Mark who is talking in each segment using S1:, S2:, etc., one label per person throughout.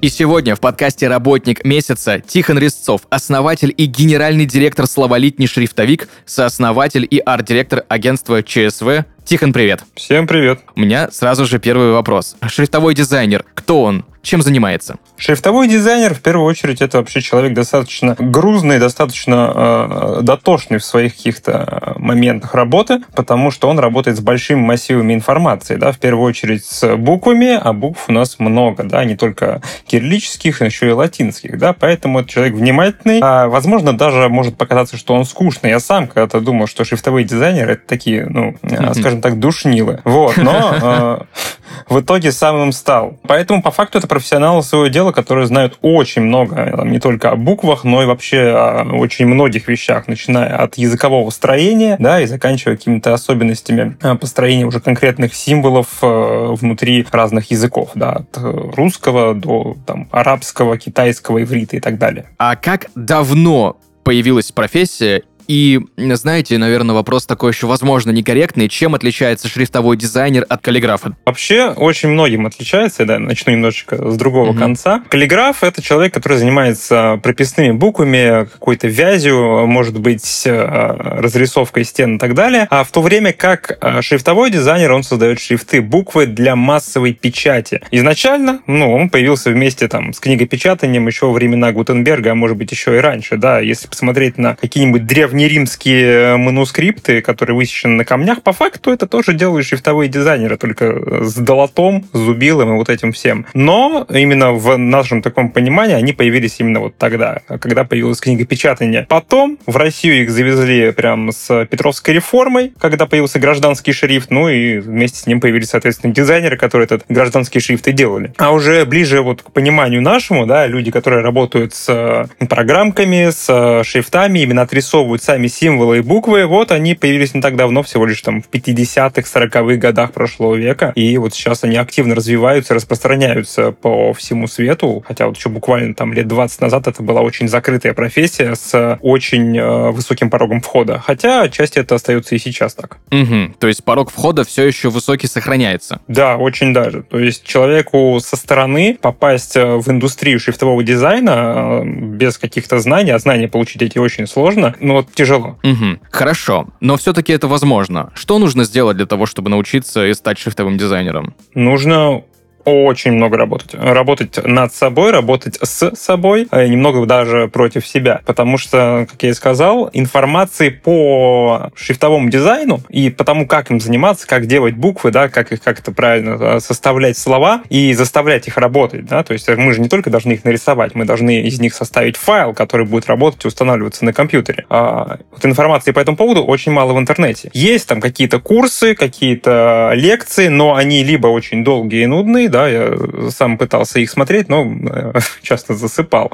S1: И сегодня в подкасте «Работник месяца» Тихон Резцов, основатель и генеральный директор словолитни «Шрифтовик», сооснователь и арт-директор агентства ЧСВ. Тихон, привет.
S2: Всем привет.
S1: У меня сразу же первый вопрос. Шрифтовой дизайнер. Кто он? Чем занимается?
S2: Шрифтовой дизайнер, в первую очередь, это вообще человек достаточно грузный, достаточно э, дотошный в своих каких-то моментах работы, потому что он работает с большими массивами информации, да, в первую очередь с буквами, а букв у нас много, да, не только кириллических, но еще и латинских, да, поэтому это человек внимательный, а, возможно, даже может показаться, что он скучный. Я сам когда-то думал, что шрифтовые дизайнеры это такие, ну, mm-hmm. скажем так, душнилы. Вот, но э, в итоге самым стал. Поэтому, по факту, это профессионалы своего дела, которые знают очень много, там, не только о буквах, но и вообще о очень многих вещах, начиная от языкового строения, да, и заканчивая какими-то особенностями э, построения уже конкретных символов э, внутри разных языков, да, от русского до там, арабского, китайского, иврита и так далее.
S1: А как давно появилась профессия и, знаете, наверное, вопрос такой еще, возможно, некорректный. Чем отличается шрифтовой дизайнер от каллиграфа?
S2: Вообще, очень многим отличается. Да, начну немножечко с другого mm-hmm. конца. Каллиграф — это человек, который занимается прописными буквами, какой-то вязью, может быть, э, разрисовкой стен и так далее. А в то время как э, шрифтовой дизайнер, он создает шрифты, буквы для массовой печати. Изначально, ну, он появился вместе там с книгопечатанием еще во времена Гутенберга, а может быть, еще и раньше, да. Если посмотреть на какие-нибудь древние древнеримские манускрипты, которые высечены на камнях, по факту это тоже делают шрифтовые дизайнеры, только с долотом, зубилом и вот этим всем. Но именно в нашем таком понимании они появились именно вот тогда, когда появилась книгопечатание. Потом в Россию их завезли прям с Петровской реформой, когда появился гражданский шрифт, ну и вместе с ним появились, соответственно, дизайнеры, которые этот гражданский шрифт и делали. А уже ближе вот к пониманию нашему, да, люди, которые работают с программками, с шрифтами, именно отрисовывают сами символы и буквы, вот они появились не так давно, всего лишь там в 50-х, 40-х годах прошлого века, и вот сейчас они активно развиваются, распространяются по всему свету, хотя вот еще буквально там лет 20 назад это была очень закрытая профессия с очень э, высоким порогом входа, хотя отчасти это остается и сейчас так.
S1: Угу. То есть порог входа все еще высокий сохраняется?
S2: Да, очень даже. То есть человеку со стороны попасть э, в индустрию шрифтового дизайна э, без каких-то знаний, а знания получить эти очень сложно, но вот тяжело.
S1: Угу. Хорошо, но все-таки это возможно. Что нужно сделать для того, чтобы научиться и стать шрифтовым дизайнером?
S2: Нужно очень много работать. Работать над собой, работать с собой, а немного даже против себя. Потому что, как я и сказал, информации по шрифтовому дизайну и по тому, как им заниматься, как делать буквы, да, как их как-то правильно а, составлять слова и заставлять их работать. Да? То есть мы же не только должны их нарисовать, мы должны из них составить файл, который будет работать и устанавливаться на компьютере. А вот информации по этому поводу очень мало в интернете. Есть там какие-то курсы, какие-то лекции, но они либо очень долгие и нудные, да, я сам пытался их смотреть, но э, часто засыпал.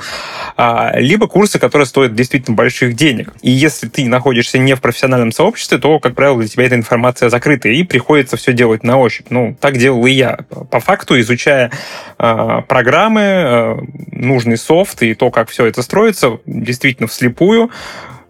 S2: А, либо курсы, которые стоят действительно больших денег. И если ты находишься не в профессиональном сообществе, то, как правило, для тебя эта информация закрыта, и приходится все делать на ощупь. Ну, так делал и я. По факту, изучая э, программы, э, нужный софт и то, как все это строится, действительно вслепую,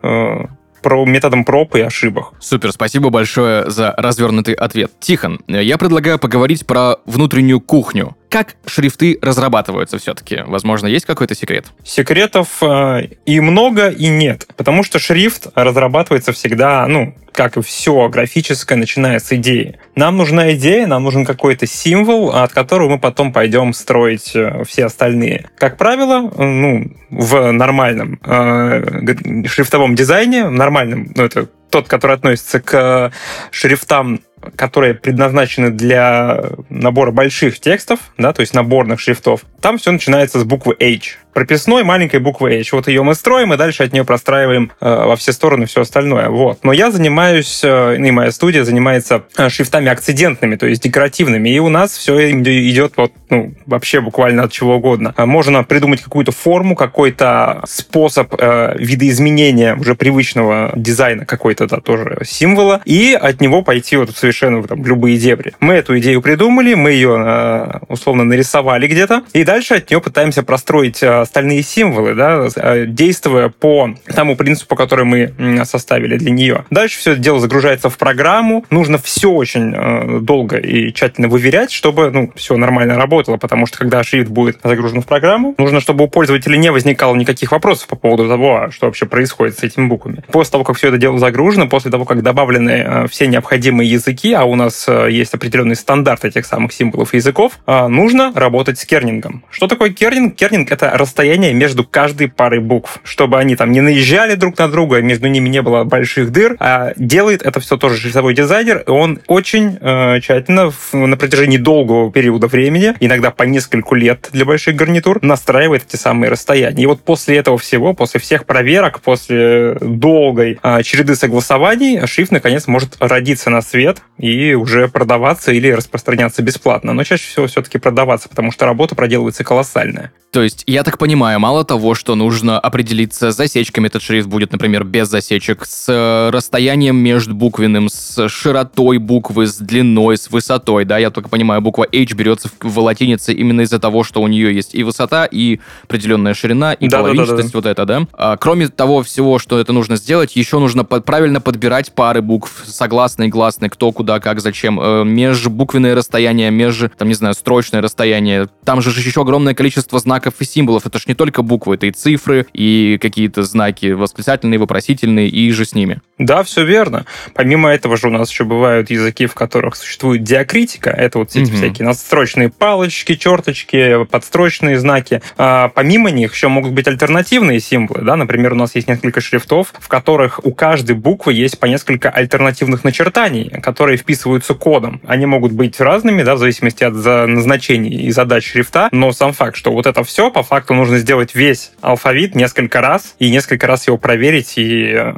S2: э, про методом проб и ошибок.
S1: Супер, спасибо большое за развернутый ответ. Тихон, я предлагаю поговорить про внутреннюю кухню. Как шрифты разрабатываются все-таки? Возможно, есть какой-то секрет?
S2: Секретов э, и много, и нет. Потому что шрифт разрабатывается всегда, ну, как и все графическое, начиная с идеи. Нам нужна идея, нам нужен какой-то символ, от которого мы потом пойдем строить э, все остальные. Как правило, ну, в нормальном э, шрифтовом дизайне, нормальном, ну, это тот, который относится к шрифтам которые предназначены для набора больших текстов, да, то есть наборных шрифтов, там все начинается с буквы H прописной маленькой буквы H. Вот ее мы строим, и дальше от нее простраиваем э, во все стороны все остальное. Вот. Но я занимаюсь, э, и моя студия занимается э, шрифтами акцидентными, то есть декоративными, и у нас все идет вот, ну, вообще буквально от чего угодно. А можно придумать какую-то форму, какой-то способ э, видоизменения уже привычного дизайна какой-то, да, тоже символа, и от него пойти вот совершенно там, любые дебри. Мы эту идею придумали, мы ее э, условно нарисовали где-то, и дальше от нее пытаемся простроить э, остальные символы, да, э, действуя по тому принципу, который мы составили для нее. Дальше все это дело загружается в программу. Нужно все очень долго и тщательно выверять, чтобы ну, все нормально работало, потому что когда шрифт будет загружен в программу, нужно, чтобы у пользователя не возникало никаких вопросов по поводу того, а что вообще происходит с этими буквами. После того, как все это дело загружено, после того, как добавлены все необходимые языки, а у нас есть определенный стандарт этих самых символов и языков, нужно работать с кернингом. Что такое кернинг? Кернинг — это расстояние между каждой парой букв, чтобы они там не наезжали друг на друга, между ними не было больших дыр, а делает это все тоже шрифтовой дизайнер, и он очень э, тщательно в, на протяжении долгого периода времени, иногда по нескольку лет для больших гарнитур, настраивает эти самые расстояния. И вот после этого всего, после всех проверок, после долгой э, череды согласований, шрифт наконец может родиться на свет и уже продаваться или распространяться бесплатно. Но чаще всего все-таки продаваться, потому что работа проделывается колоссальная.
S1: То есть, я так понимаю, мало того, что нужно определиться с засечками, этот шрифт будет, например, без засечек, с э, расстоянием между буквенным, с широтой буквы, с длиной, с высотой, да, я только понимаю, буква H берется в, в латинице именно из-за того, что у нее есть и высота, и определенная ширина, и да, половинчатость, да, да, да. вот это, да. А, кроме того всего, что это нужно сделать, еще нужно под, правильно подбирать пары букв, согласные, гласные, кто, куда, как, зачем, э, межбуквенное расстояние, меж, там, не знаю, строчное расстояние, там же еще огромное количество знаков и символов. Это ж не только буквы, это и цифры, и какие-то знаки восклицательные, вопросительные, и же с ними.
S2: Да, все верно. Помимо этого же у нас еще бывают языки, в которых существует диакритика. Это вот эти угу. всякие надстрочные палочки, черточки, подстрочные знаки. А помимо них еще могут быть альтернативные символы. Да? Например, у нас есть несколько шрифтов, в которых у каждой буквы есть по несколько альтернативных начертаний, которые вписываются кодом. Они могут быть разными, да, в зависимости от назначений и задач шрифта, но сам факт, что вот это все, по факту нужно сделать весь алфавит несколько раз и несколько раз его проверить и э,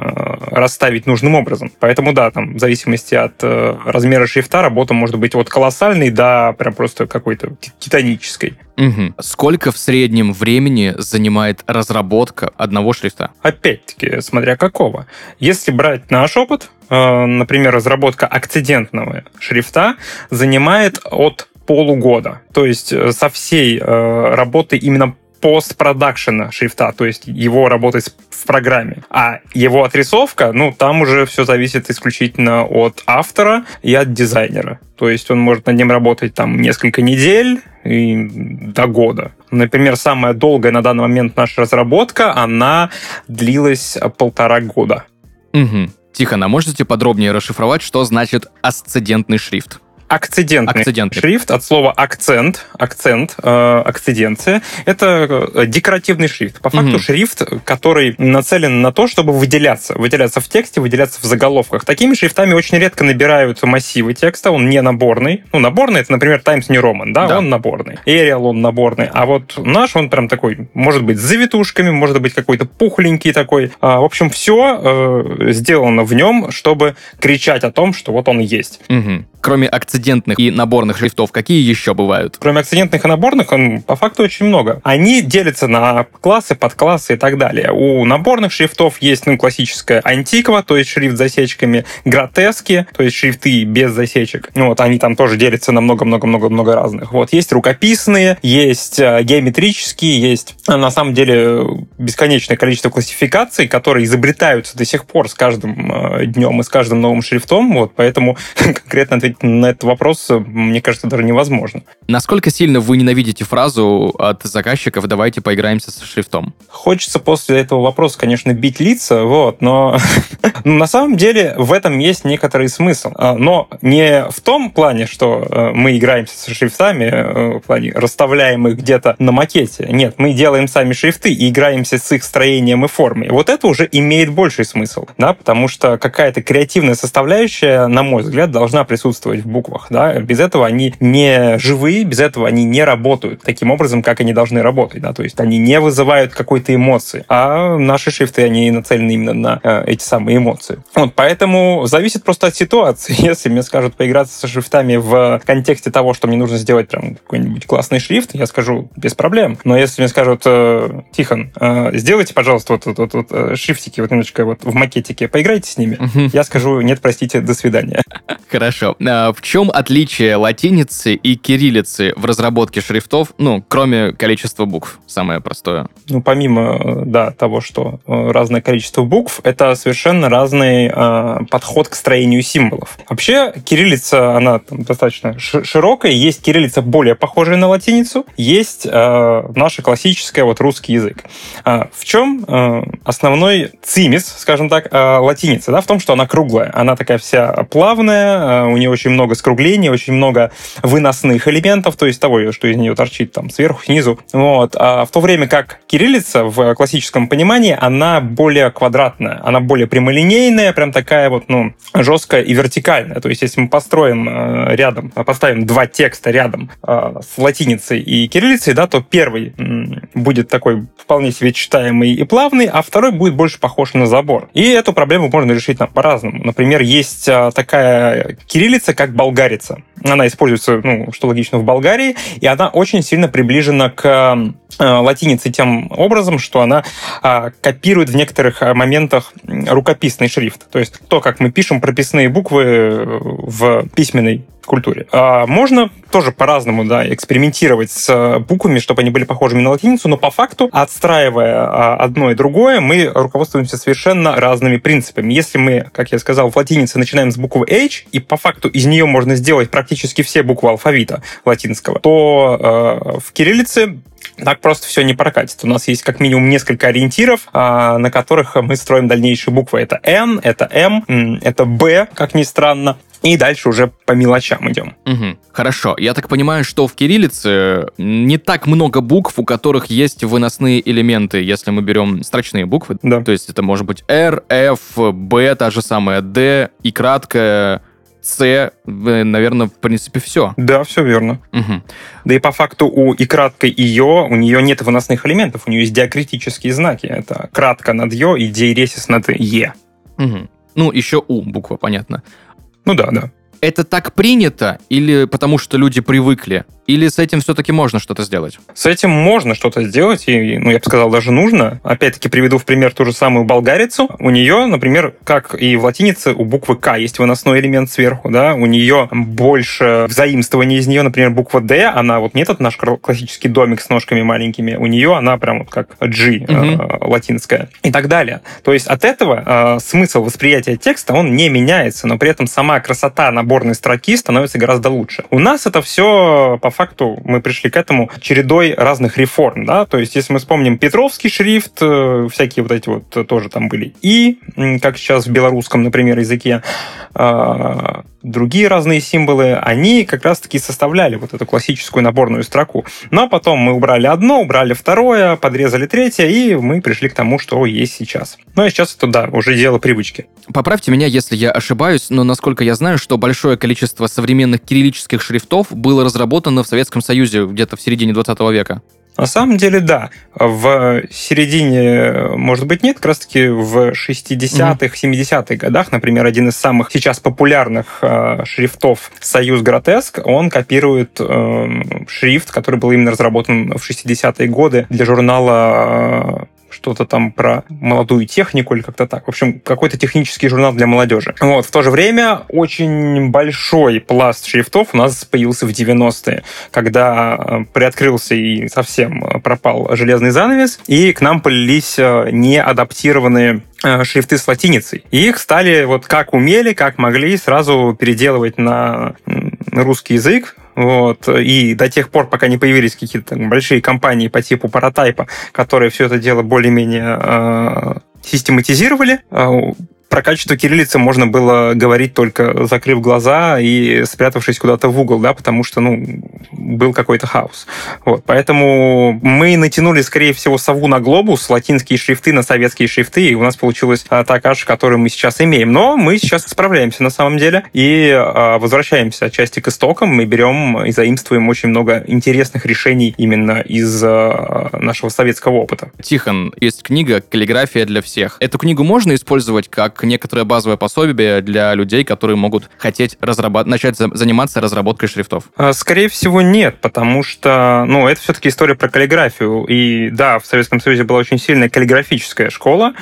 S2: расставить нужным образом. Поэтому да, там в зависимости от э, размера шрифта работа может быть от колоссальной до прям просто какой-то титанической.
S1: Угу. Сколько в среднем времени занимает разработка одного шрифта?
S2: Опять-таки, смотря какого. Если брать наш опыт, э, например, разработка акцидентного шрифта занимает от полугода. То есть э, со всей э, работы именно постпродакшена шрифта, то есть его работать в программе. А его отрисовка, ну, там уже все зависит исключительно от автора и от дизайнера. То есть он может над ним работать там несколько недель и до года. Например, самая долгая на данный момент наша разработка, она длилась полтора года.
S1: Угу. Тихон, а можете подробнее расшифровать, что значит асцендентный шрифт?
S2: Акцидентный, акцидентный шрифт от слова акцент, акцент, э, акциденция. Это э, декоративный шрифт. По факту угу. шрифт, который нацелен на то, чтобы выделяться. Выделяться в тексте, выделяться в заголовках. Такими шрифтами очень редко набирают массивы текста. Он не наборный. Ну, наборный это, например, Times New Roman, да, да. он наборный. Arial он наборный. А вот наш, он прям такой, может быть, с завитушками, может быть, какой-то пухленький такой. А, в общем, все э, сделано в нем, чтобы кричать о том, что вот он есть.
S1: Угу. Кроме акцидентных и наборных шрифтов, какие еще бывают?
S2: Кроме акцидентных и наборных, он, по факту очень много. Они делятся на классы, подклассы и так далее. У наборных шрифтов есть ну, классическая антиква, то есть шрифт с засечками, гротески, то есть шрифты без засечек. Ну, вот они там тоже делятся на много-много-много-много разных. Вот есть рукописные, есть э, геометрические, есть э, на самом деле бесконечное количество классификаций, которые изобретаются до сих пор с каждым э, днем и с каждым новым шрифтом. Вот, поэтому конкретно ответить на этот вопрос, мне кажется, даже невозможно.
S1: Насколько сильно вы ненавидите фразу от заказчиков «давайте поиграемся со шрифтом»?
S2: Хочется после этого вопроса, конечно, бить лица, вот, но на самом деле в этом есть некоторый смысл. А, но не в том плане, что э, мы играемся со шрифтами, э, в плане расставляем их где-то на макете. Нет, мы делаем сами шрифты и играемся с их строением и формой. Вот это уже имеет больший смысл, да, потому что какая-то креативная составляющая, на мой взгляд, должна присутствовать в буквах, да. Без этого они не живые, без этого они не работают таким образом, как они должны работать, да, то есть они не вызывают какой-то эмоции, а наши шрифты, они нацелены именно на э, эти самые эмоции. Вот, поэтому зависит просто от ситуации. Если мне скажут поиграться со шрифтами в контексте того, что мне нужно сделать прям какой-нибудь классный шрифт, я скажу без проблем. Но если мне скажут, э, Тихон, э, сделайте, пожалуйста, вот, вот, вот, вот э, шрифтики вот немножечко вот в макетике, поиграйте с ними, я скажу, нет, простите, до свидания.
S1: Хорошо. А в чем отличие латиницы и кириллицы в разработке шрифтов, ну, кроме количества букв, самое простое?
S2: Ну, помимо, да, того, что разное количество букв, это совершенно разный э, подход к строению символов. Вообще, кириллица, она там, достаточно широкая, есть кириллица более похожая на латиницу, есть э, наша классическая вот русский язык. А в чем э, основной цимис, скажем так, э, латиницы? Да, в том, что она круглая, она такая вся плавная, э, у нее очень много скруглений, очень много выносных элементов, то есть того, что из нее торчит там сверху, снизу. Вот. А в то время как кириллица в классическом понимании, она более квадратная, она более прямолинейная, прям такая вот, ну, жесткая и вертикальная. То есть если мы построим э, рядом, поставим два текста рядом э, с латиницей и кириллицей, да, то первый будет такой вполне себе читаемый и плавный, а второй будет больше похож на забор. И эту проблему можно решить нам по-разному. Например, есть э, такая кириллица, как болгарица. Она используется, ну, что логично, в Болгарии, и она очень сильно приближена к латинице тем образом, что она копирует в некоторых моментах рукописный шрифт. То есть то, как мы пишем прописные буквы э, в письменной культуре. А можно тоже по-разному да, экспериментировать с буквами, чтобы они были похожими на латиницу, но по факту, отстраивая а, одно и другое, мы руководствуемся совершенно разными принципами. Если мы, как я сказал, в латинице начинаем с буквы H, и по факту из нее можно сделать практически все буквы алфавита латинского, то э, в кириллице так просто все не прокатит. У нас есть как минимум несколько ориентиров, а, на которых мы строим дальнейшие буквы. Это N, это M, это B, как ни странно. И дальше уже по мелочам идем.
S1: Угу. Хорошо. Я так понимаю, что в кириллице не так много букв, у которых есть выносные элементы, если мы берем строчные буквы.
S2: Да.
S1: То есть это может быть R, F, B, та же самая D, и краткая с, наверное, в принципе, все.
S2: Да, все верно.
S1: Угу.
S2: Да и по факту у и краткой и ё у нее нет выносных элементов, у нее есть диакритические знаки. Это кратко над ё и диересис над е.
S1: Угу. Ну, еще у буква, понятно.
S2: Ну да, да.
S1: Это так принято или потому что люди привыкли? Или с этим все-таки можно что-то сделать?
S2: С этим можно что-то сделать, и, ну, я бы сказал, даже нужно. Опять-таки приведу в пример ту же самую болгарицу. У нее, например, как и в латинице, у буквы К есть выносной элемент сверху, да, у нее больше взаимствования из нее, например, буква Д, она вот не этот наш классический домик с ножками маленькими, у нее она прям вот как G угу. э, латинская и так далее. То есть от этого э, смысл восприятия текста, он не меняется, но при этом сама красота наборной строки становится гораздо лучше. У нас это все по факту мы пришли к этому чередой разных реформ, да, то есть если мы вспомним Петровский шрифт, э, всякие вот эти вот тоже там были, и, как сейчас в белорусском, например, языке, а, другие разные символы, они как раз-таки составляли вот эту классическую наборную строку. Но потом мы убрали одно, убрали второе, подрезали третье, и мы пришли к тому, что есть сейчас. Ну и сейчас это, да, уже дело привычки.
S1: Поправьте меня, если я ошибаюсь, но насколько я знаю, что большое количество современных кириллических шрифтов было разработано в Советском Союзе где-то в середине 20 века.
S2: На самом деле, да. В середине, может быть, нет, как раз-таки в 60-х, 70-х годах, например, один из самых сейчас популярных э, шрифтов «Союз Гротеск», он копирует э, шрифт, который был именно разработан в 60-е годы для журнала что-то там про молодую технику или как-то так. В общем, какой-то технический журнал для молодежи. Вот. В то же время очень большой пласт шрифтов у нас появился в 90-е, когда э, приоткрылся и совсем пропал железный занавес, и к нам полились э, неадаптированные э, шрифты с латиницей. И их стали вот как умели, как могли, сразу переделывать на русский язык, вот. И до тех пор, пока не появились какие-то большие компании по типу паратайпа, которые все это дело более-менее э, систематизировали, э, про качество кириллицы можно было говорить только закрыв глаза и спрятавшись куда-то в угол, да, потому что, ну, был какой-то хаос. Вот, поэтому мы натянули, скорее всего, сову на глобус, латинские шрифты на советские шрифты, и у нас получилась а, та каша, которую мы сейчас имеем. Но мы сейчас справляемся на самом деле и а, возвращаемся отчасти к истокам. Мы берем и заимствуем очень много интересных решений именно из а, нашего советского опыта.
S1: Тихон, есть книга «Каллиграфия для всех». Эту книгу можно использовать как как некоторое базовое пособие для людей, которые могут хотеть разработ... начать заниматься разработкой шрифтов?
S2: А, скорее всего, нет, потому что, ну, это все-таки история про каллиграфию. И да, в Советском Союзе была очень сильная каллиграфическая школа,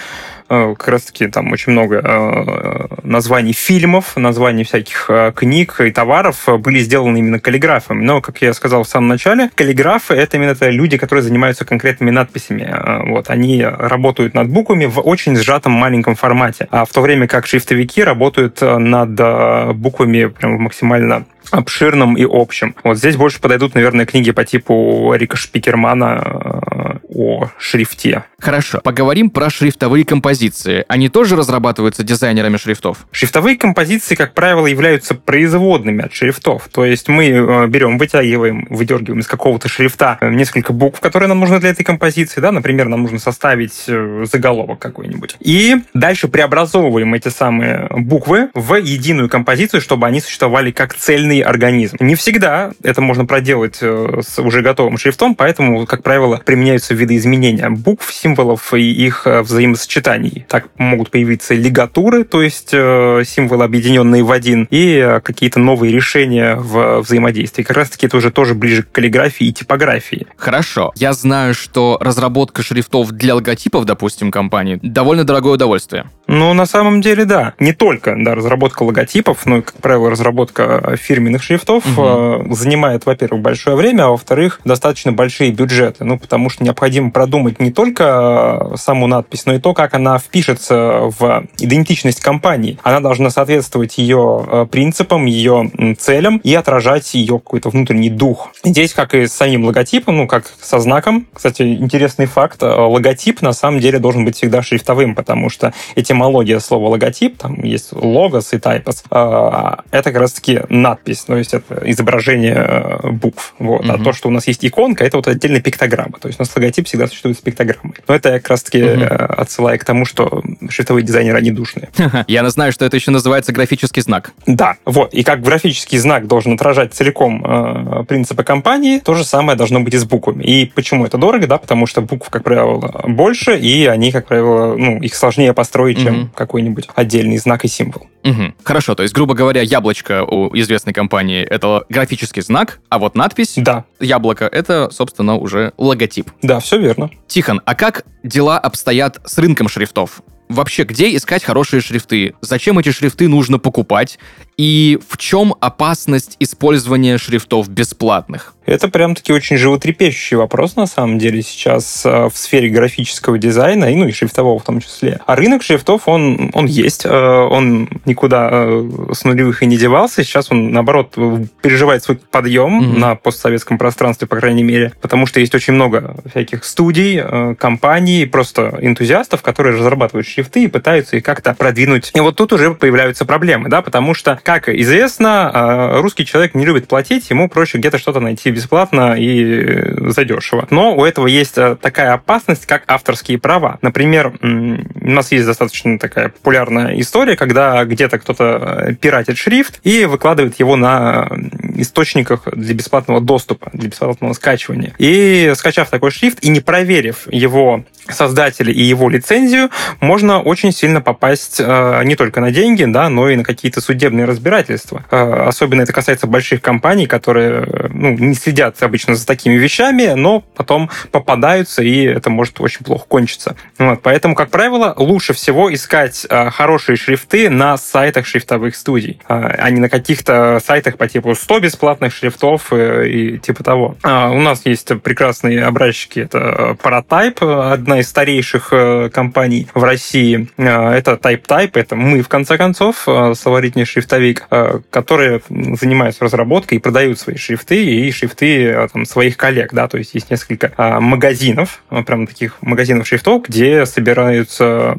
S2: как раз-таки там очень много э, названий фильмов, названий всяких э, книг и товаров были сделаны именно каллиграфами. Но, как я сказал в самом начале, каллиграфы — это именно люди, которые занимаются конкретными надписями. Вот, они работают над буквами в очень сжатом маленьком формате, а в то время как шрифтовики работают над буквами прям максимально обширном и общем. Вот здесь больше подойдут, наверное, книги по типу Рика Шпикермана о шрифте.
S1: Хорошо. Поговорим про шрифтовые композиции. Они тоже разрабатываются дизайнерами шрифтов?
S2: Шрифтовые композиции, как правило, являются производными от шрифтов. То есть мы э, берем, вытягиваем, выдергиваем из какого-то шрифта э, несколько букв, которые нам нужны для этой композиции. Да? Например, нам нужно составить э, заголовок какой-нибудь. И дальше преобразовываем эти самые буквы в единую композицию, чтобы они существовали как цельный организм. Не всегда это можно проделать с уже готовым шрифтом, поэтому, как правило, применяются видоизменения букв, символов и их э, взаимосочетаний. Так могут появиться лигатуры, то есть э, символы, объединенные в один, и э, какие-то новые решения в взаимодействии. Как раз-таки это уже тоже ближе к каллиграфии и типографии.
S1: Хорошо. Я знаю, что разработка шрифтов для логотипов, допустим, компании, довольно дорогое удовольствие.
S2: Ну, на самом деле, да. Не только да, разработка логотипов, но и, как правило, разработка фирменных шрифтов угу. занимает, во-первых, большое время, а во-вторых, достаточно большие бюджеты. Ну, потому что необходимо продумать не только Э, саму надпись, но и то, как она впишется в идентичность компании. Она должна соответствовать ее э, принципам, ее целям и отражать ее какой-то внутренний дух. Здесь, как и с самим логотипом, ну, как со знаком, кстати, интересный факт, логотип на самом деле должен быть всегда шрифтовым, потому что этимология слова логотип, там есть логос и тайпос, это как раз-таки надпись, то есть это изображение букв. Вот. Угу. А то, что у нас есть иконка, это вот отдельная пиктограмма. То есть у нас логотип всегда существует с пиктограммой. Но это как раз-таки угу. отсылаю к тому, что шрифтовые дизайнеры, они душные.
S1: Я знаю, что это еще называется графический знак.
S2: Да, вот. И как графический знак должен отражать целиком э, принципы компании, то же самое должно быть и с буквами. И почему это дорого? Да, потому что букв, как правило, больше, и они, как правило, ну, их сложнее построить, угу. чем какой-нибудь отдельный знак и символ.
S1: Угу. Хорошо, то есть, грубо говоря, яблочко у известной компании — это графический знак, а вот надпись
S2: да.
S1: яблоко — это, собственно, уже логотип.
S2: Да, все верно.
S1: Тихон, а как дела обстоят с рынком шрифтов? Вообще, где искать хорошие шрифты? Зачем эти шрифты нужно покупать? И в чем опасность использования шрифтов бесплатных?
S2: Это прям-таки очень животрепещущий вопрос, на самом деле, сейчас э, в сфере графического дизайна, и, ну и шрифтового в том числе. А рынок шрифтов, он, он есть, э, он никуда э, с нулевых и не девался. Сейчас он, наоборот, переживает свой подъем mm-hmm. на постсоветском пространстве, по крайней мере, потому что есть очень много всяких студий, компаний, просто энтузиастов, которые разрабатывают шрифты и пытаются их как-то продвинуть. И вот тут уже появляются проблемы, да, потому что, как известно, русский человек не любит платить, ему проще где-то что-то найти бесплатно и задешево. Но у этого есть э, такая опасность, как авторские права. Например, у нас есть достаточно такая популярная история, когда где-то кто-то э, пиратит шрифт и выкладывает его на источниках для бесплатного доступа, для бесплатного скачивания. И скачав такой шрифт и не проверив его создателя и его лицензию, можно очень сильно попасть э, не только на деньги, да, но и на какие-то судебные разбирательства. Э, особенно это касается больших компаний, которые ну, не следят обычно за такими вещами, но потом попадаются, и это может очень плохо кончиться. Вот, поэтому, как правило, лучше всего искать э, хорошие шрифты на сайтах шрифтовых студий, э, а не на каких-то сайтах по типу 100 бесплатных шрифтов и, и типа того. А, у нас есть прекрасные образчики. Это Paratype, одна из старейших компаний в России. Это TypeType, это мы, в конце концов, словарительный шрифтовик, которые занимаются разработкой и продают свои шрифты и шрифты там, своих коллег. Да? То есть есть несколько магазинов, прям таких магазинов шрифтов, где собираются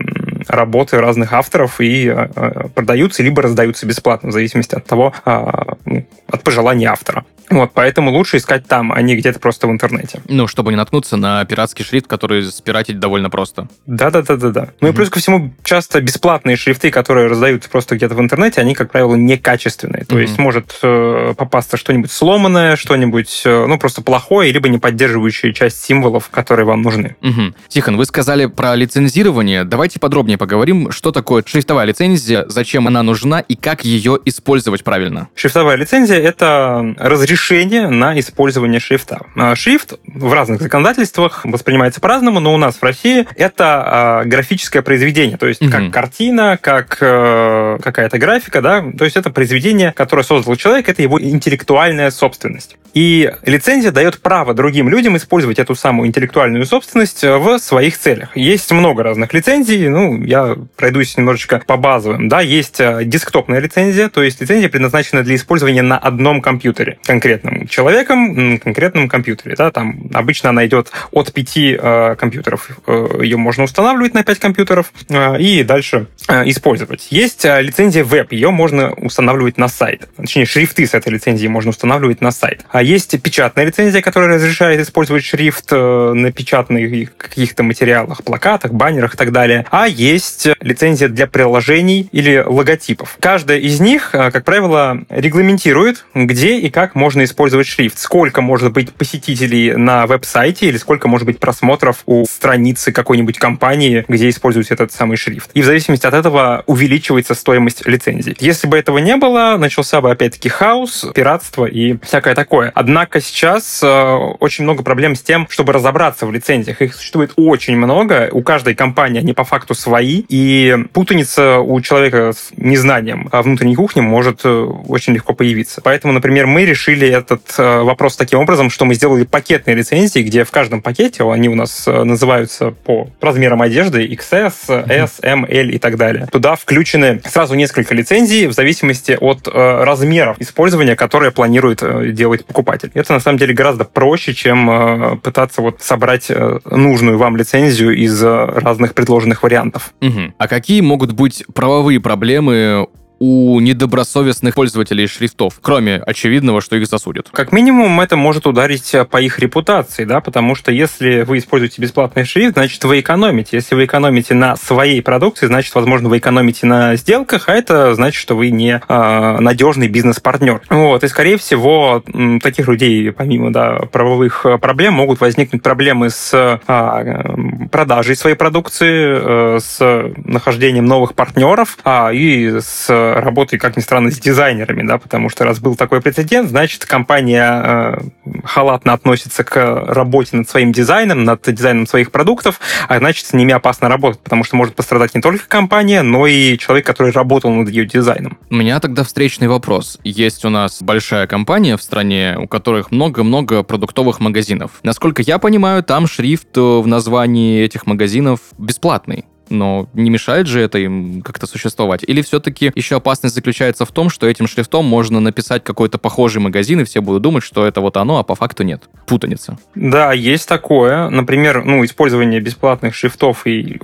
S2: работы разных авторов и э, продаются либо раздаются бесплатно, в зависимости от того, а, ну, от пожелания автора. Вот, поэтому лучше искать там, а не где-то просто в интернете.
S1: Ну, чтобы не наткнуться на пиратский шрифт, который спиратить довольно просто.
S2: Да-да-да-да-да. Ну и плюс ко всему, часто бесплатные шрифты, которые раздаются просто где-то в интернете, они, как правило, некачественные. То mm-hmm. есть может э, попасться что-нибудь сломанное, что-нибудь, э, ну, просто плохое, либо не поддерживающее часть символов, которые вам нужны.
S1: Mm-hmm. Тихон, вы сказали про лицензирование. Давайте подробнее поговорим, что такое шрифтовая лицензия, зачем она нужна и как ее использовать правильно.
S2: Шрифтовая лицензия — это разрешение разрешение на использование шрифта. А, шрифт в разных законодательствах воспринимается по-разному, но у нас в России это а, графическое произведение, то есть угу. как картина, как э, какая-то графика, да, то есть это произведение, которое создал человек, это его интеллектуальная собственность. И лицензия дает право другим людям использовать эту самую интеллектуальную собственность в своих целях. Есть много разных лицензий, ну, я пройдусь немножечко по базовым, да, есть э, десктопная лицензия, то есть лицензия предназначена для использования на одном компьютере конкретным человеком, на конкретном компьютере, да, там обычно она идет от пяти э, компьютеров, э, ее можно устанавливать на пять компьютеров э, и дальше э, использовать. Есть э, лицензия веб, ее можно устанавливать на сайт, точнее шрифты с этой лицензией можно устанавливать на сайт. А есть печатная лицензия, которая разрешает использовать шрифт э, на печатных каких-то материалах, плакатах, баннерах и так далее. А есть лицензия для приложений или логотипов. Каждая из них, э, как правило, регламентирует, где и как можно использовать шрифт. Сколько может быть посетителей на веб-сайте или сколько может быть просмотров у страницы какой-нибудь компании, где используется этот самый шрифт. И в зависимости от этого увеличивается стоимость лицензии. Если бы этого не было, начался бы опять-таки хаос, пиратство и всякое такое. Однако сейчас э, очень много проблем с тем, чтобы разобраться в лицензиях. Их существует очень много. У каждой компании они по факту свои. И путаница у человека с незнанием внутренней кухни может э, очень легко появиться. Поэтому, например, мы решили этот э, вопрос таким образом, что мы сделали пакетные лицензии, где в каждом пакете, они у нас называются по размерам одежды XS, S, M, L и так далее. Туда включены сразу несколько лицензий в зависимости от размеров использования, которые планирует делать покупатель. Это на самом деле гораздо проще, чем э, пытаться вот собрать э, нужную вам лицензию из э, разных предложенных вариантов.
S1: Угу. А какие могут быть правовые проблемы у недобросовестных пользователей шрифтов, кроме очевидного, что их засудят?
S2: Как минимум, это может ударить по их репутации, да, потому что если вы используете бесплатный шрифт, значит, вы экономите. Если вы экономите на своей продукции, значит, возможно, вы экономите на сделках, а это значит, что вы не э, надежный бизнес-партнер. Вот, и, скорее всего, таких людей, помимо да, правовых проблем, могут возникнуть проблемы с э, продажей своей продукции, э, с нахождением новых партнеров э, и с работой, как ни странно, с дизайнерами, да, потому что раз был такой прецедент, значит, компания э, халатно относится к работе над своим дизайном, над дизайном своих продуктов, а значит, с ними опасно работать, потому что может пострадать не только компания, но и человек, который работал над ее дизайном.
S1: У меня тогда встречный вопрос. Есть у нас большая компания в стране, у которых много-много продуктовых магазинов. Насколько я понимаю, там шрифт в названии этих магазинов бесплатный но не мешает же это им как-то существовать? Или все-таки еще опасность заключается в том, что этим шрифтом можно написать какой-то похожий магазин, и все будут думать, что это вот оно, а по факту нет? Путаница.
S2: Да, есть такое. Например, ну, использование бесплатных шрифтов, и,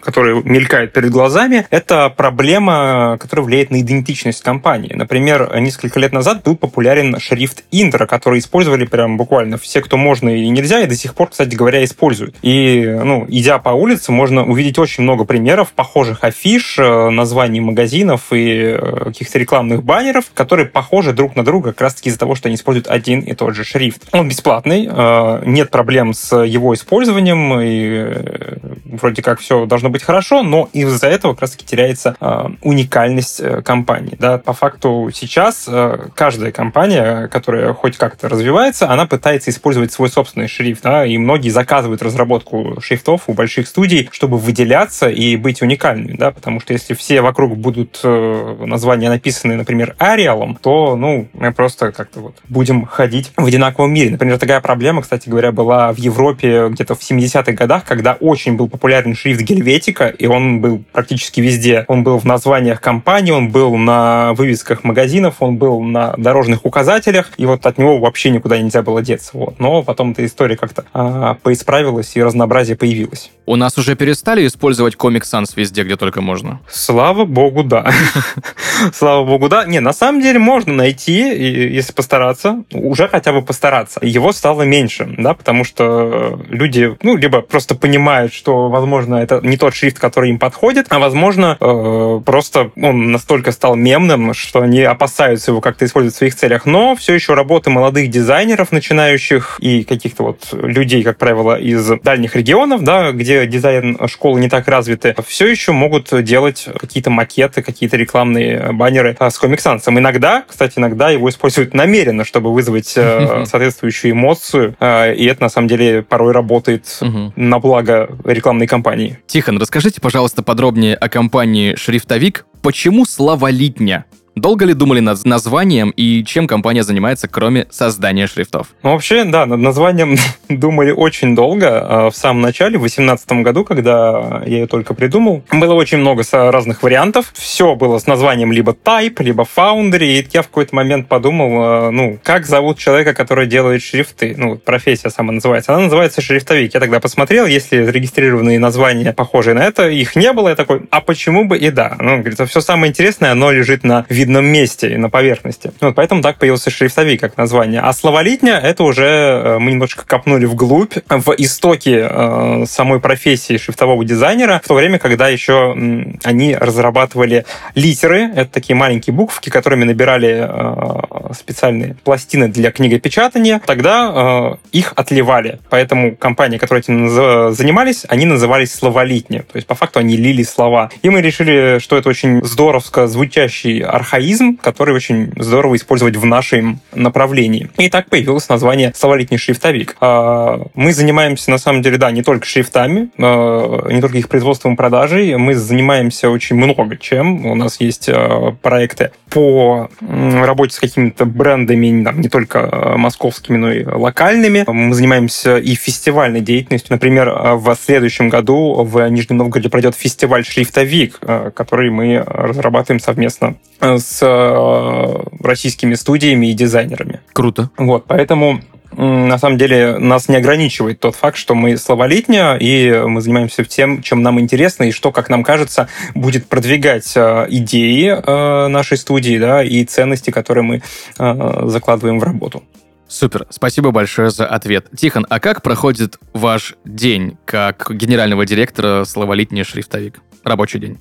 S2: которые мелькают перед глазами, это проблема, которая влияет на идентичность компании. Например, несколько лет назад был популярен шрифт Индра, который использовали прям буквально все, кто можно и нельзя, и до сих пор, кстати говоря, используют. И, ну, идя по улице, можно увидеть очень много примеров похожих афиш, э, названий магазинов и э, каких-то рекламных баннеров, которые похожи друг на друга как раз-таки из-за того, что они используют один и тот же шрифт. Он бесплатный, э, нет проблем с его использованием, и вроде как все должно быть хорошо, но из-за этого как раз-таки теряется уникальность компании. Да? По факту сейчас каждая компания, которая хоть как-то развивается, она пытается использовать свой собственный шрифт, да? и многие заказывают разработку шрифтов у больших студий, чтобы выделяться и быть уникальными, да? потому что если все вокруг будут э, названия написаны, например, Ариалом, то, ну, мы просто как-то вот будем ходить в одинаковом мире. Например, такая проблема, кстати говоря, была в Европе где-то в 70-х годах, когда очень был популярен шрифт Гельветика, и он был практически везде. Он был в названиях компаний, он был на вывесках магазинов, он был на дорожных указателях, и вот от него вообще никуда нельзя было деться. Вот. Но потом эта история как-то а, поисправилась, и разнообразие появилось.
S1: У нас уже перестали использовать Comic Sans везде, где только можно?
S2: Слава богу, да. Слава богу, да. Не, на самом деле можно найти, если постараться, уже хотя бы постараться. Его стало меньше, да, потому что люди, ну, либо просто понимают, что, возможно, это не тот шрифт, который им подходит, а, возможно, э, просто он настолько стал мемным, что они опасаются его как-то использовать в своих целях. Но все еще работы молодых дизайнеров, начинающих, и каких-то вот людей, как правило, из дальних регионов, да, где дизайн школы не так развиты, все еще могут делать какие-то макеты, какие-то рекламные баннеры с Comic Sans. Иногда, кстати, иногда его используют намеренно, чтобы вызвать э, соответствующую эмоцию, э, и это на самом деле порой работает на благо рекламной кампании.
S1: Тихон, расскажите, пожалуйста, подробнее о компании «Шрифтовик». Почему «Славолитня»? Долго ли думали над названием и чем компания занимается, кроме создания шрифтов?
S2: Ну, вообще, да, над названием думали очень долго. А в самом начале, в 2018 году, когда я ее только придумал, было очень много разных вариантов. Все было с названием либо Type, либо Foundry. И я в какой-то момент подумал, а, ну, как зовут человека, который делает шрифты? Ну, профессия сама называется. Она называется шрифтовик. Я тогда посмотрел, если зарегистрированные названия похожие на это, их не было. Я такой, а почему бы и да? Ну, говорит, все самое интересное, оно лежит на вид видном месте и на поверхности. Вот, поэтому так появился шрифтовик как название. А словолитня — это уже э, мы немножечко копнули вглубь, в истоке э, самой профессии шрифтового дизайнера, в то время, когда еще они разрабатывали литеры, это такие маленькие буковки, которыми набирали э, специальные пластины для книгопечатания, тогда их отливали. Поэтому компании, которые этим занимались, они назывались словолитни. То есть, по факту, они лили слова. И мы решили, что это очень здоровско звучащий архаизм архаизм, который очень здорово использовать в нашем направлении. И так появилось название «Словолитний шрифтовик». А, мы занимаемся, на самом деле, да, не только шрифтами, а, не только их производством и продажей, мы занимаемся очень много чем. У нас есть а, проекты по работе с какими-то брендами, не только московскими, но и локальными. Мы занимаемся и фестивальной деятельностью. Например, в следующем году в Нижнем Новгороде пройдет фестиваль «Шрифтовик», который мы разрабатываем совместно с э, российскими студиями и дизайнерами.
S1: Круто.
S2: Вот, поэтому на самом деле нас не ограничивает тот факт, что мы словолитня, и мы занимаемся тем, чем нам интересно, и что, как нам кажется, будет продвигать э, идеи э, нашей студии, да, и ценности, которые мы закладываем в работу.
S1: Супер, спасибо большое за ответ. Тихон, а как проходит ваш день как генерального директора словолитня шрифтовик? Рабочий день.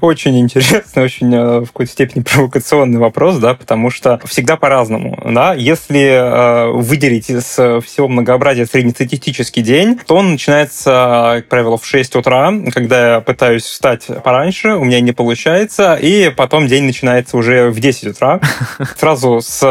S2: Очень интересный, очень э, в какой-то степени провокационный вопрос, да, потому что всегда по-разному, да. Если э, выделить из всего многообразия среднестатистический день, то он начинается, как правило, в 6 утра, когда я пытаюсь встать пораньше, у меня не получается, и потом день начинается уже в 10 утра, сразу с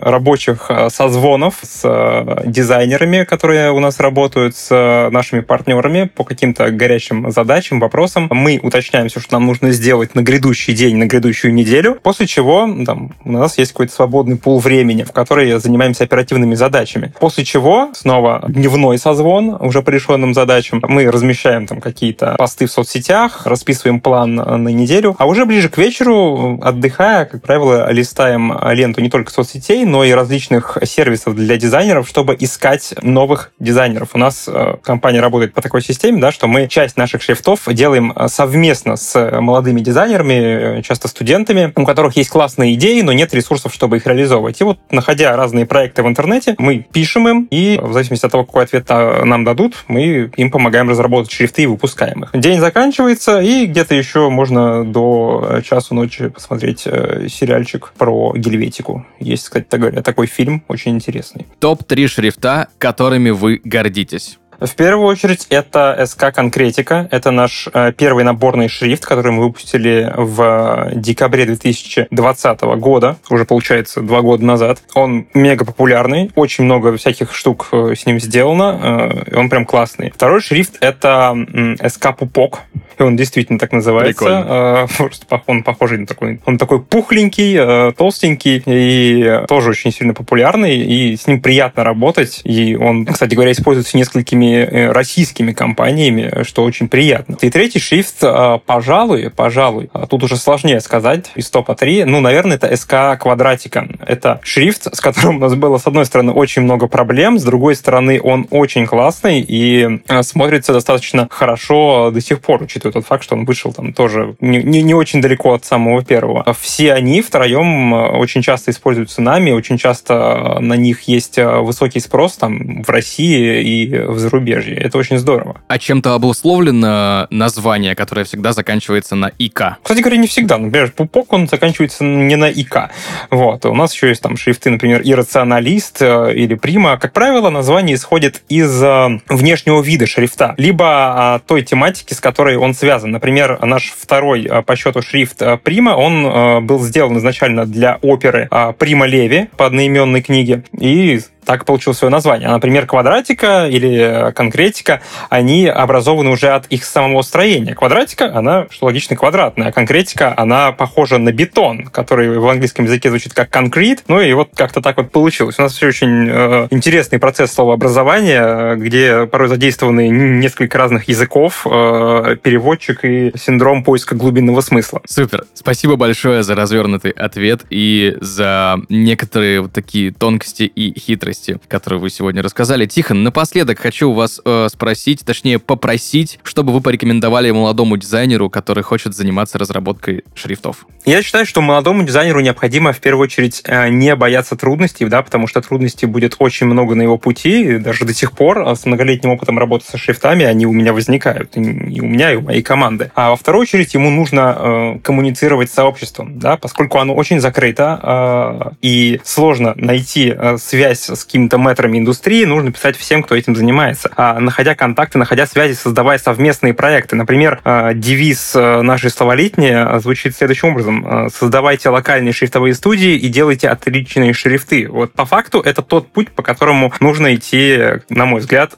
S2: рабочих э, созвонов с э, дизайнерами, которые у нас работают, с нашими партнерами по каким-то горячим задачам, вопросам. Мы уточняем все, что нам нужно сделать на грядущий день, на грядущую неделю, после чего там, у нас есть какой-то свободный пул времени, в который занимаемся оперативными задачами. После чего снова дневной созвон уже по решенным задачам. Мы размещаем там какие-то посты в соцсетях, расписываем план на неделю, а уже ближе к вечеру, отдыхая, как правило, листаем ленту не только соцсетей, но и различных сервисов для дизайнеров, чтобы искать новых дизайнеров. У нас э, компания работает по такой системе, да, что мы часть наших шрифтов делаем совместно с с молодыми дизайнерами, часто студентами, у которых есть классные идеи, но нет ресурсов, чтобы их реализовывать. И вот, находя разные проекты в интернете, мы пишем им, и в зависимости от того, какой ответ нам дадут, мы им помогаем разработать шрифты и выпускаем их. День заканчивается, и где-то еще можно до часу ночи посмотреть э, сериальчик про гельветику. Есть, кстати говоря, такой фильм очень интересный.
S1: Топ-3 шрифта, которыми вы гордитесь.
S2: В первую очередь это SK Конкретика. Это наш э, первый наборный шрифт, который мы выпустили в декабре 2020 года. Уже получается два года назад. Он мега популярный. Очень много всяких штук э, с ним сделано. Э, он прям классный. Второй шрифт это SK Пупок. И он действительно так называется. Прикольно. Он похожий на такой... Он такой пухленький, толстенький и тоже очень сильно популярный. И с ним приятно работать. И он, кстати говоря, используется несколькими э, российскими компаниями, что очень приятно. И третий шрифт, э, пожалуй, пожалуй, а тут уже сложнее сказать, из топа 3, ну, наверное, это SK квадратика. Это шрифт, с которым у нас было, с одной стороны, очень много проблем, с другой стороны, он очень классный и э, смотрится достаточно хорошо до сих пор, учитывая тот факт, что он вышел там тоже не, не, не очень далеко от самого первого. Все они втроем очень часто используются нами, очень часто на них есть высокий спрос там в России и в зарубежье. Это очень здорово.
S1: А чем-то обусловлено название, которое всегда заканчивается на ИК?
S2: Кстати говоря, не всегда. Например, пупок, он заканчивается не на ИК. Вот. У нас еще есть там шрифты, например, иррационалист э, или прима. Как правило, название исходит из э, внешнего вида шрифта, либо а, той тематики, с которой он связан. Например, наш второй э, по счету шрифт прима, он был сделан изначально для оперы Прима Леви по одноименной книге. И так получил свое название. А, например, квадратика или конкретика, они образованы уже от их самого строения. Квадратика, она, что логично, квадратная, а конкретика, она похожа на бетон, который в английском языке звучит как concrete, ну и вот как-то так вот получилось. У нас все очень э, интересный процесс словообразования, где порой задействованы несколько разных языков, э, переводчик и синдром поиска глубинного смысла.
S1: Супер. Спасибо большое за развернутый ответ и за некоторые вот такие тонкости и хитрости новости, которые вы сегодня рассказали. Тихон, напоследок хочу у вас э, спросить, точнее попросить, чтобы вы порекомендовали молодому дизайнеру, который хочет заниматься разработкой шрифтов.
S2: Я считаю, что молодому дизайнеру необходимо в первую очередь э, не бояться трудностей, да, потому что трудностей будет очень много на его пути, даже до сих пор а с многолетним опытом работы со шрифтами они у меня возникают, и у меня, и у моей команды. А во вторую очередь ему нужно э, коммуницировать с сообществом, да, поскольку оно очень закрыто э, и сложно найти э, связь с какими-то метрами индустрии, нужно писать всем, кто этим занимается. А, находя контакты, находя связи, создавая совместные проекты. Например, а, девиз а, нашей словолитни звучит следующим образом. Создавайте локальные шрифтовые студии и делайте отличные шрифты. Вот по факту это тот путь, по которому нужно идти, на мой взгляд,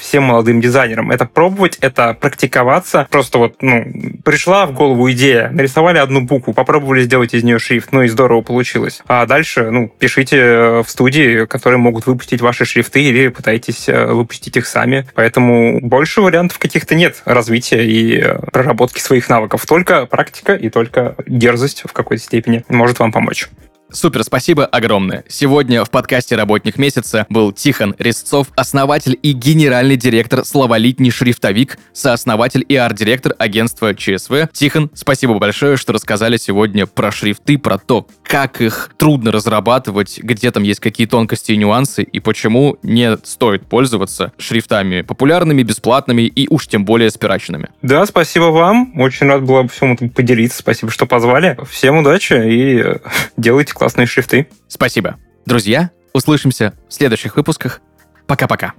S2: всем молодым дизайнерам. Это пробовать, это практиковаться. Просто вот, ну, пришла в голову идея, нарисовали одну букву, попробовали сделать из нее шрифт, ну и здорово получилось. А дальше, ну, пишите в студии, которые могут выпустить ваши шрифты или пытаетесь э, выпустить их сами. Поэтому больше вариантов каких-то нет развития и э, проработки своих навыков. Только практика и только дерзость в какой-то степени может вам помочь.
S1: Супер, спасибо огромное. Сегодня в подкасте «Работник месяца» был Тихон Резцов, основатель и генеральный директор «Словолитний шрифтовик», сооснователь и арт-директор агентства ЧСВ. Тихон, спасибо большое, что рассказали сегодня про шрифты, про то, как их трудно разрабатывать, где там есть какие тонкости и нюансы, и почему не стоит пользоваться шрифтами популярными, бесплатными и уж тем более спирачными.
S2: Да, спасибо вам. Очень рад был всем этому поделиться. Спасибо, что позвали. Всем удачи и э, делайте классные шрифты.
S1: Спасибо. Друзья, услышимся в следующих выпусках. Пока-пока.